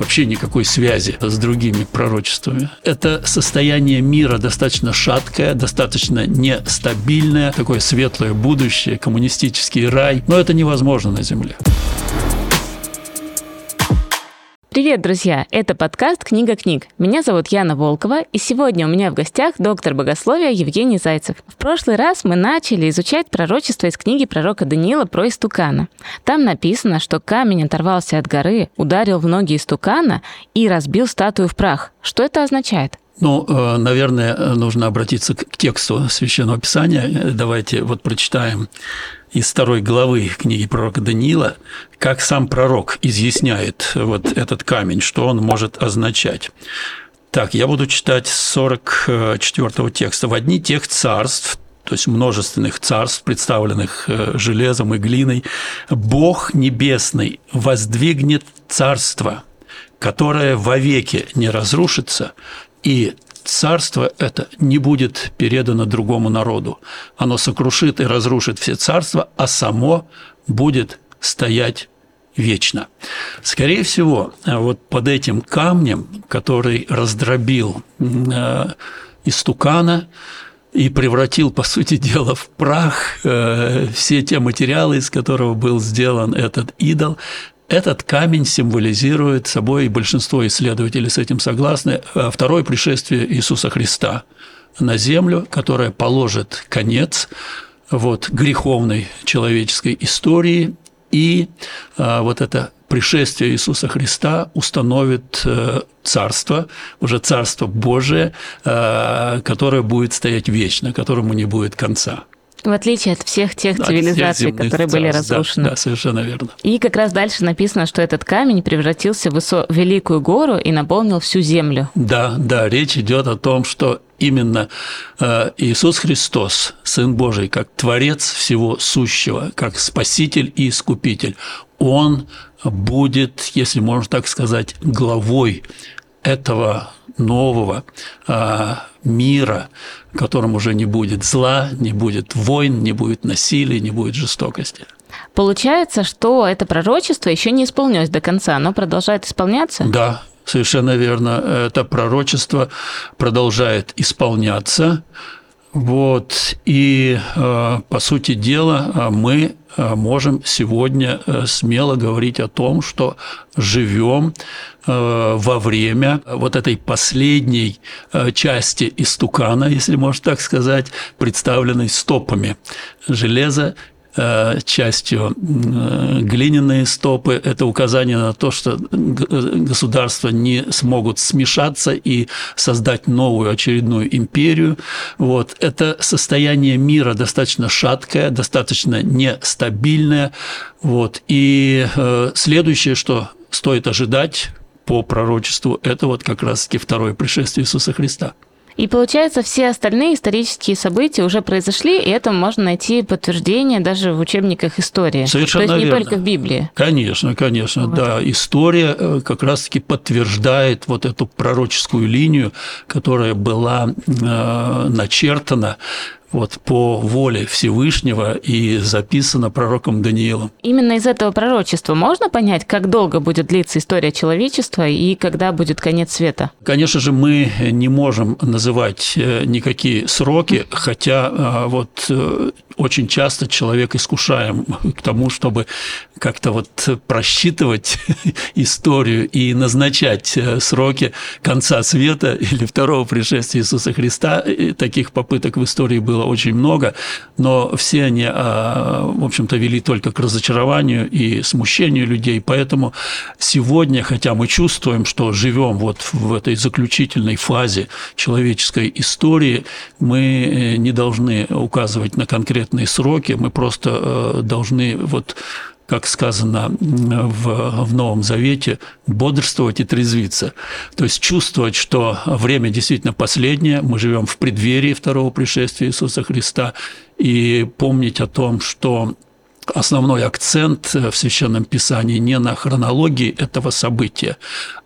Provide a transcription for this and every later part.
вообще никакой связи с другими пророчествами. Это состояние мира достаточно шаткое, достаточно нестабильное, такое светлое будущее, коммунистический рай, но это невозможно на Земле. Привет, друзья! Это подкаст «Книга книг». Меня зовут Яна Волкова, и сегодня у меня в гостях доктор богословия Евгений Зайцев. В прошлый раз мы начали изучать пророчество из книги пророка Даниила про истукана. Там написано, что камень оторвался от горы, ударил в ноги истукана и разбил статую в прах. Что это означает? Ну, э, наверное, нужно обратиться к тексту Священного Писания. Давайте вот прочитаем из второй главы книги пророка Даниила, как сам пророк изъясняет вот этот камень, что он может означать. Так, я буду читать 44 текста. «В одни тех царств, то есть множественных царств, представленных э, железом и глиной, Бог Небесный воздвигнет царство, которое вовеки не разрушится, и царство это не будет передано другому народу. Оно сокрушит и разрушит все царства, а само будет стоять вечно. Скорее всего, вот под этим камнем, который раздробил э, истукана, и превратил, по сути дела, в прах э, все те материалы, из которого был сделан этот идол, этот камень символизирует собой, и большинство исследователей с этим согласны, э, второе пришествие Иисуса Христа на землю, которое положит конец вот, греховной человеческой истории, и а, вот это пришествие Иисуса Христа установит э, царство, уже царство Божие, которое будет стоять вечно, которому не будет конца. В отличие от всех тех да, цивилизаций, которые царств, были разрушены. Да, да, совершенно верно. И как раз дальше написано, что этот камень превратился в высо... великую гору и наполнил всю землю. Да, да, речь идет о том, что именно э, Иисус Христос, Сын Божий, как Творец всего сущего, как Спаситель и Искупитель, Он будет, если можно так сказать, главой этого нового а, мира, в котором уже не будет зла, не будет войн, не будет насилия, не будет жестокости. Получается, что это пророчество еще не исполнилось до конца, оно продолжает исполняться? Да, совершенно верно. Это пророчество продолжает исполняться. Вот. И, э, по сути дела, э, мы э, можем сегодня смело говорить о том, что живем во время вот этой последней части истукана, если можно так сказать, представленной стопами железа частью э, глиняные стопы. Это указание на то, что государства не смогут смешаться и создать новую очередную империю. Вот. Это состояние мира достаточно шаткое, достаточно нестабильное. Вот. И э, следующее, что стоит ожидать по пророчеству, это вот как раз-таки второе пришествие Иисуса Христа. И получается, все остальные исторические события уже произошли, и этому можно найти подтверждение даже в учебниках истории. Совершенно То есть не верно. только в Библии. Конечно, конечно, вот. да. История э, как раз-таки подтверждает вот эту пророческую линию, которая была э, начертана вот по воле Всевышнего и записано пророком Даниилом. Именно из этого пророчества можно понять, как долго будет длиться история человечества и когда будет конец света? Конечно же, мы не можем называть э, никакие сроки, хотя э, вот э, очень часто человек искушаем к тому, чтобы как-то вот просчитывать историю и назначать сроки конца света или второго пришествия Иисуса Христа. И таких попыток в истории было очень много, но все они, а, в общем-то, вели только к разочарованию и смущению людей. Поэтому сегодня, хотя мы чувствуем, что живем вот в этой заключительной фазе человеческой истории, мы э, не должны указывать на конкретные сроки, мы просто э, должны вот как сказано в, в Новом Завете, бодрствовать и трезвиться. То есть чувствовать, что время действительно последнее, мы живем в преддверии второго пришествия Иисуса Христа, и помнить о том, что основной акцент в Священном Писании не на хронологии этого события,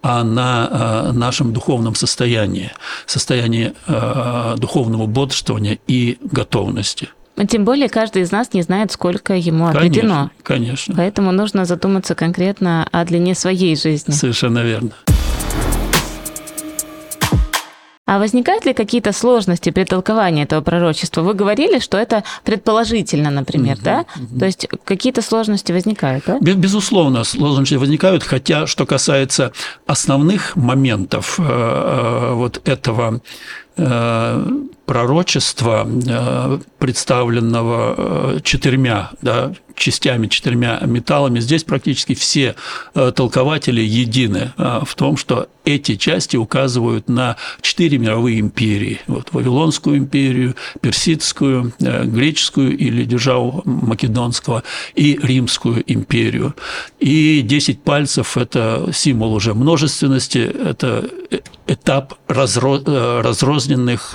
а на э, нашем духовном состоянии, состоянии э, духовного бодрствования и готовности. Тем более каждый из нас не знает, сколько ему отведено. Конечно, конечно. Поэтому нужно задуматься конкретно о длине своей жизни. Совершенно верно. А возникают ли какие-то сложности при толковании этого пророчества? Вы говорили, что это предположительно, например, угу, да? Угу. То есть какие-то сложности возникают, да? Безусловно, сложности возникают, хотя что касается основных моментов э, э, вот этого э, пророчества, представленного четырьмя да, частями, четырьмя металлами, здесь практически все э, толкователи едины э, в том, что эти части указывают на четыре мировые империи. Вот Вавилонскую империю, Персидскую, э, Греческую или державу Македонского и Римскую империю. И десять пальцев – это символ уже множественности, это этап разрозненных,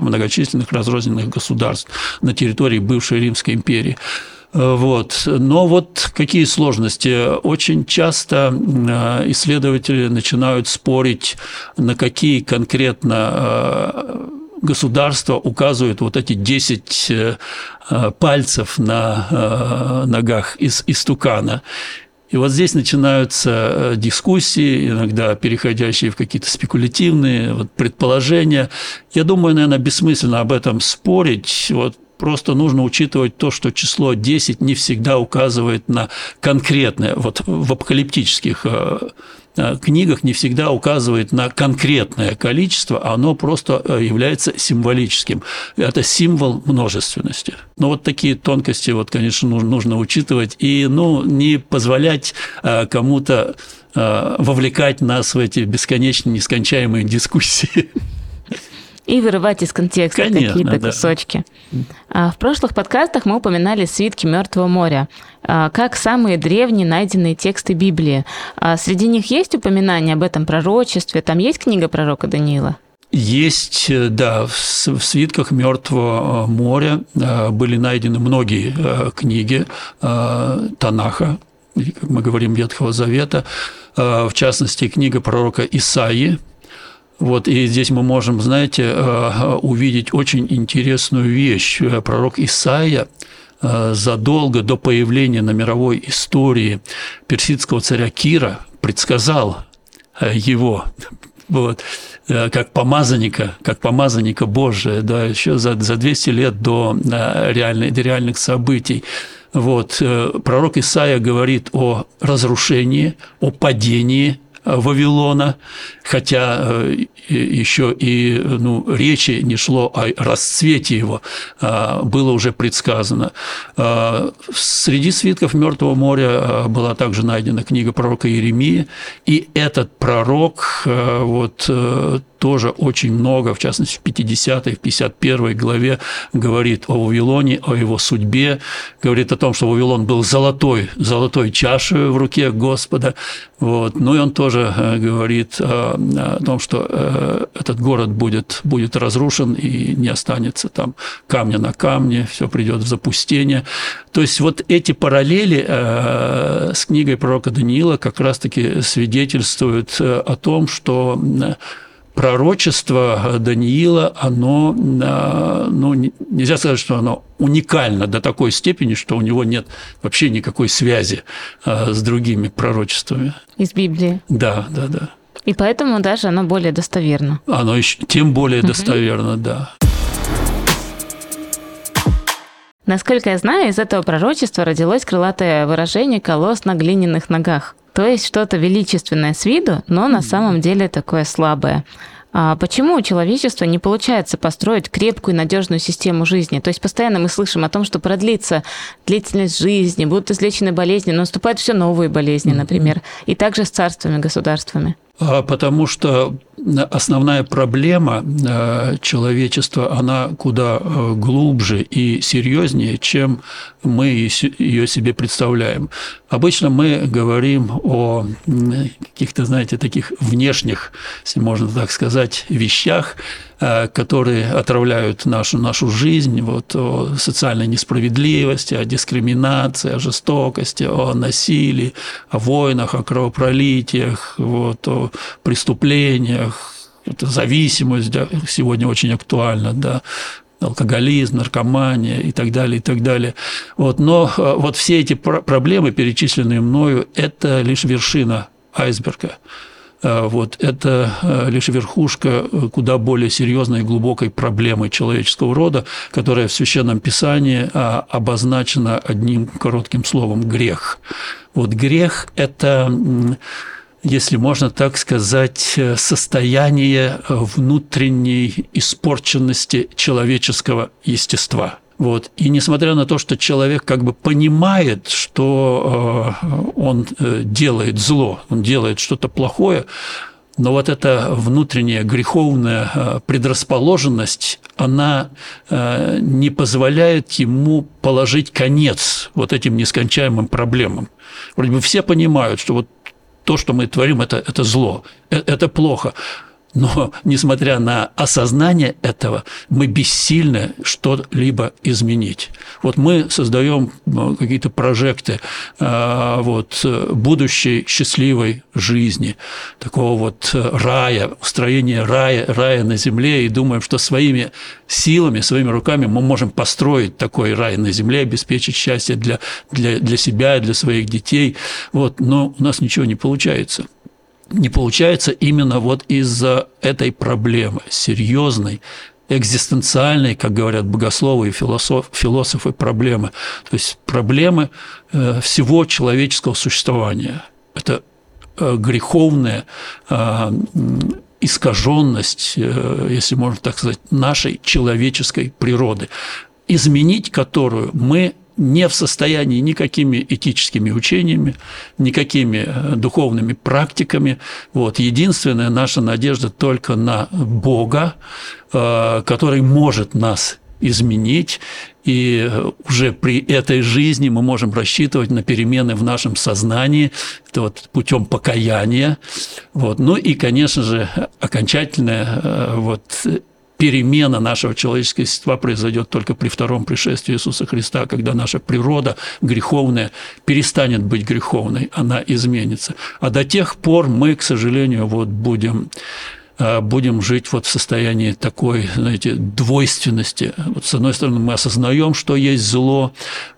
многочисленных разрозненных государств на территории бывшей Римской империи. Вот. Но вот какие сложности? Очень часто э, исследователи начинают спорить, на какие конкретно э, государства указывают вот эти 10 э, пальцев на ногах из истукана. И вот здесь начинаются дискуссии, иногда переходящие в какие-то спекулятивные вот, предположения. Я думаю, наверное, бессмысленно об этом спорить. Вот Просто нужно учитывать то, что число 10 не всегда указывает на конкретное, вот в апокалиптических э, э, книгах не всегда указывает на конкретное количество, оно просто э, является символическим. Это символ множественности. Но вот такие тонкости, вот, конечно, нужно, учитывать и ну, не позволять кому-то вовлекать нас в эти бесконечные, нескончаемые дискуссии. И вырывать из контекста какие-то да. кусочки. А в прошлых подкастах мы упоминали свитки Мертвого моря, а, как самые древние найденные тексты Библии. А среди них есть упоминание об этом пророчестве? Там есть книга пророка Даниила? Есть, э, да, в свитках Мертвого э, моря э, были найдены многие книги Танаха, как мы говорим, Ветхого Завета, в частности, книга пророка Исаии, вот, и здесь мы можем, знаете, э, увидеть очень интересную вещь. Пророк Исаия э, задолго до появления на мировой истории персидского царя Кира предсказал э, его вот, как помазанника, как помазанника Божия, да, еще за, за 200 лет до, реальной, до реальных событий. Вот, пророк Исаия говорит о разрушении, о падении Вавилона, хотя э, еще и ну, речи не шло о расцвете его, а, было уже предсказано. А, среди свитков Мертвого моря а, была также найдена книга пророка Иеремии, и этот пророк вот, э, тоже очень много, в частности, в 50 в 51 главе говорит о Вавилоне, о его судьбе, говорит о том, что Вавилон был золотой, золотой чашей в руке Господа. Вот. Ну и он тоже э, говорит о, о том, что э, этот город будет, будет разрушен и не останется там камня на камне, все придет в запустение. То есть вот эти параллели э, с книгой пророка Даниила как раз-таки свидетельствуют о том, что пророчество Даниила, оно, а, ну, нельзя сказать, что оно уникально до такой степени, что у него нет вообще никакой связи а, с другими пророчествами. Из Библии. Да, да, да. И поэтому даже оно более достоверно. Оно еще тем более достоверно, угу. да. Насколько я знаю, из этого пророчества родилось крылатое выражение «колосс на глиняных ногах». То есть что-то величественное с виду, но на самом деле такое слабое. А почему у человечества не получается построить крепкую и надежную систему жизни? То есть постоянно мы слышим о том, что продлится длительность жизни, будут излечены болезни, но наступают все новые болезни, например, и также с царствами, государствами. А потому что основная проблема э, человечества, она куда э, глубже и серьезнее, чем мы ее себе представляем. Обычно мы говорим о каких-то, знаете, таких внешних, если можно так сказать, вещах, которые отравляют нашу, нашу жизнь, вот, о социальной несправедливости, о дискриминации, о жестокости, о насилии, о войнах, о кровопролитиях, вот, о преступлениях, это зависимость да, сегодня очень актуальна, да, алкоголизм, наркомания и так далее, и так далее. Вот, но вот все эти проблемы, перечисленные мною, это лишь вершина айсберга. Э, вот, это э, лишь верхушка э, куда более серьезной и глубокой проблемы человеческого рода, которая в Священном Писании а, обозначена одним коротким словом «грех». Вот грех – это если можно так сказать, состояние внутренней испорченности человеческого естества – вот. И несмотря на то, что человек как бы понимает, что э, он э, делает зло, он делает что-то плохое, но вот эта внутренняя греховная э, предрасположенность, она не позволяет ему положить конец вот этим нескончаемым проблемам. Вроде бы все понимают, что вот то, что мы творим, это, это зло, это плохо. Но, несмотря на осознание этого, мы бессильны что-либо изменить. Вот мы создаем какие-то прожекты а, вот, будущей счастливой жизни, такого вот рая, устроения рая, рая на земле, и думаем, что своими силами, своими руками мы можем построить такой рай на земле, обеспечить счастье для, для, для себя для своих детей. Вот, но у нас ничего не получается не получается именно вот из-за этой проблемы, серьезной, экзистенциальной, как говорят богословы и философ, философы, проблемы. То есть проблемы э, всего человеческого существования. Это э, греховная э, искаженность, если можно так сказать, нашей человеческой природы, изменить которую мы не в состоянии никакими этическими учениями, никакими э, духовными практиками. Вот. Единственная наша надежда только на Бога, э, который может нас изменить, и уже при этой жизни мы можем рассчитывать на перемены в нашем сознании, это вот путем покаяния. Вот. Ну и, конечно же, окончательное э, вот, перемена нашего человеческого естества произойдет только при втором пришествии Иисуса Христа, когда наша природа греховная перестанет быть греховной, она изменится. А до тех пор мы, к сожалению, вот будем будем жить вот в состоянии такой, знаете, двойственности. Вот с одной стороны, мы осознаем, что есть зло,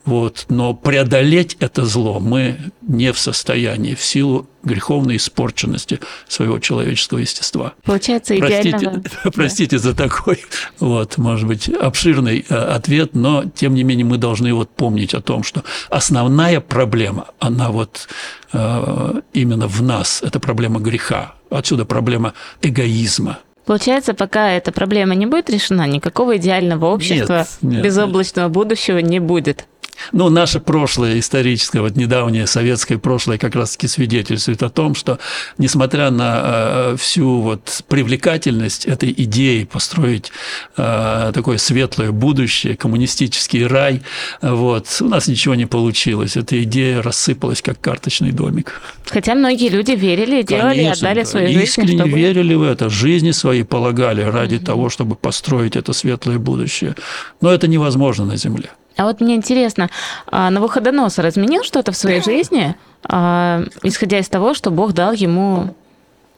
вот, но преодолеть это зло мы не в состоянии в силу греховной испорченности своего человеческого естества. Получается, идеального... Простите, простите за такой, вот, может быть, обширный э, ответ, но, тем не менее, мы должны вот помнить о том, что основная проблема, она вот э, именно в нас, это проблема греха, отсюда проблема эгоизма, Получается, пока эта проблема не будет решена, никакого идеального общества, нет, нет, безоблачного нет. будущего не будет. Ну, наше прошлое историческое, вот недавнее советское прошлое как раз-таки свидетельствует о том, что, несмотря на э, всю вот привлекательность этой идеи построить э, такое светлое будущее, коммунистический рай, вот, у нас ничего не получилось. Эта идея рассыпалась, как карточный домик. Хотя многие люди верили, делали, Конечно, отдали свою жизнь. Искренне чтобы... верили в это, жизни свои полагали ради угу. того, чтобы построить это светлое будущее. Но это невозможно на Земле. А вот мне интересно, а Навуходоносор изменил что-то в своей жизни, а, исходя из того, что Бог дал ему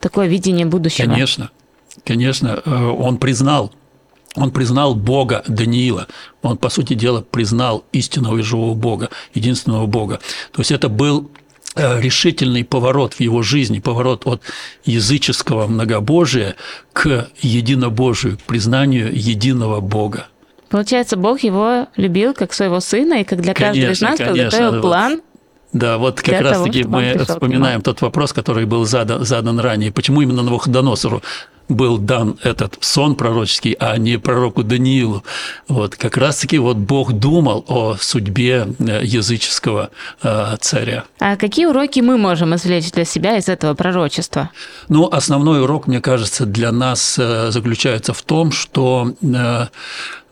такое видение будущего? Конечно, конечно. Э, он признал, он признал Бога Даниила. Он, по сути дела, признал истинного и живого Бога, единственного Бога. То есть это был э, решительный поворот в его жизни, поворот от языческого многобожия к единобожию, к признанию единого Бога. Получается, Бог его любил как своего сына, и как для каждого из нас подготовил план да, вот как раз-таки мы вспоминаем тот вопрос, который был задан, задан ранее. Почему именно Навуходоносору был дан этот сон пророческий, а не пророку Даниилу. Вот как раз-таки вот Бог думал о судьбе э, языческого э, царя. А какие уроки мы можем извлечь для себя из этого пророчества? Ну, основной урок, мне кажется, для нас э, заключается в том, что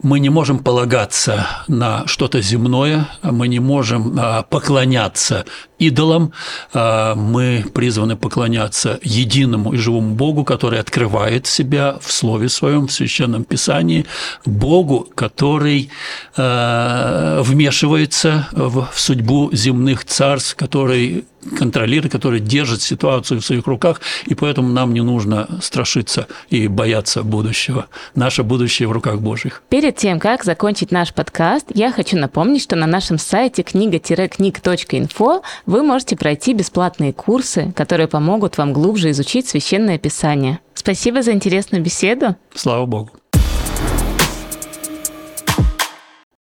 мы не можем полагаться на что-то земное, мы не можем поклоняться идолам, мы призваны поклоняться единому и живому Богу, который открывает себя в Слове Своем, в Священном Писании, Богу, который э, вмешивается в судьбу земных царств, который контролеры, которые держат ситуацию в своих руках, и поэтому нам не нужно страшиться и бояться будущего. Наше будущее в руках Божьих. Перед тем, как закончить наш подкаст, я хочу напомнить, что на нашем сайте книга-книг.инфо вы можете пройти бесплатные курсы, которые помогут вам глубже изучить Священное Писание. Спасибо за интересную беседу. Слава Богу.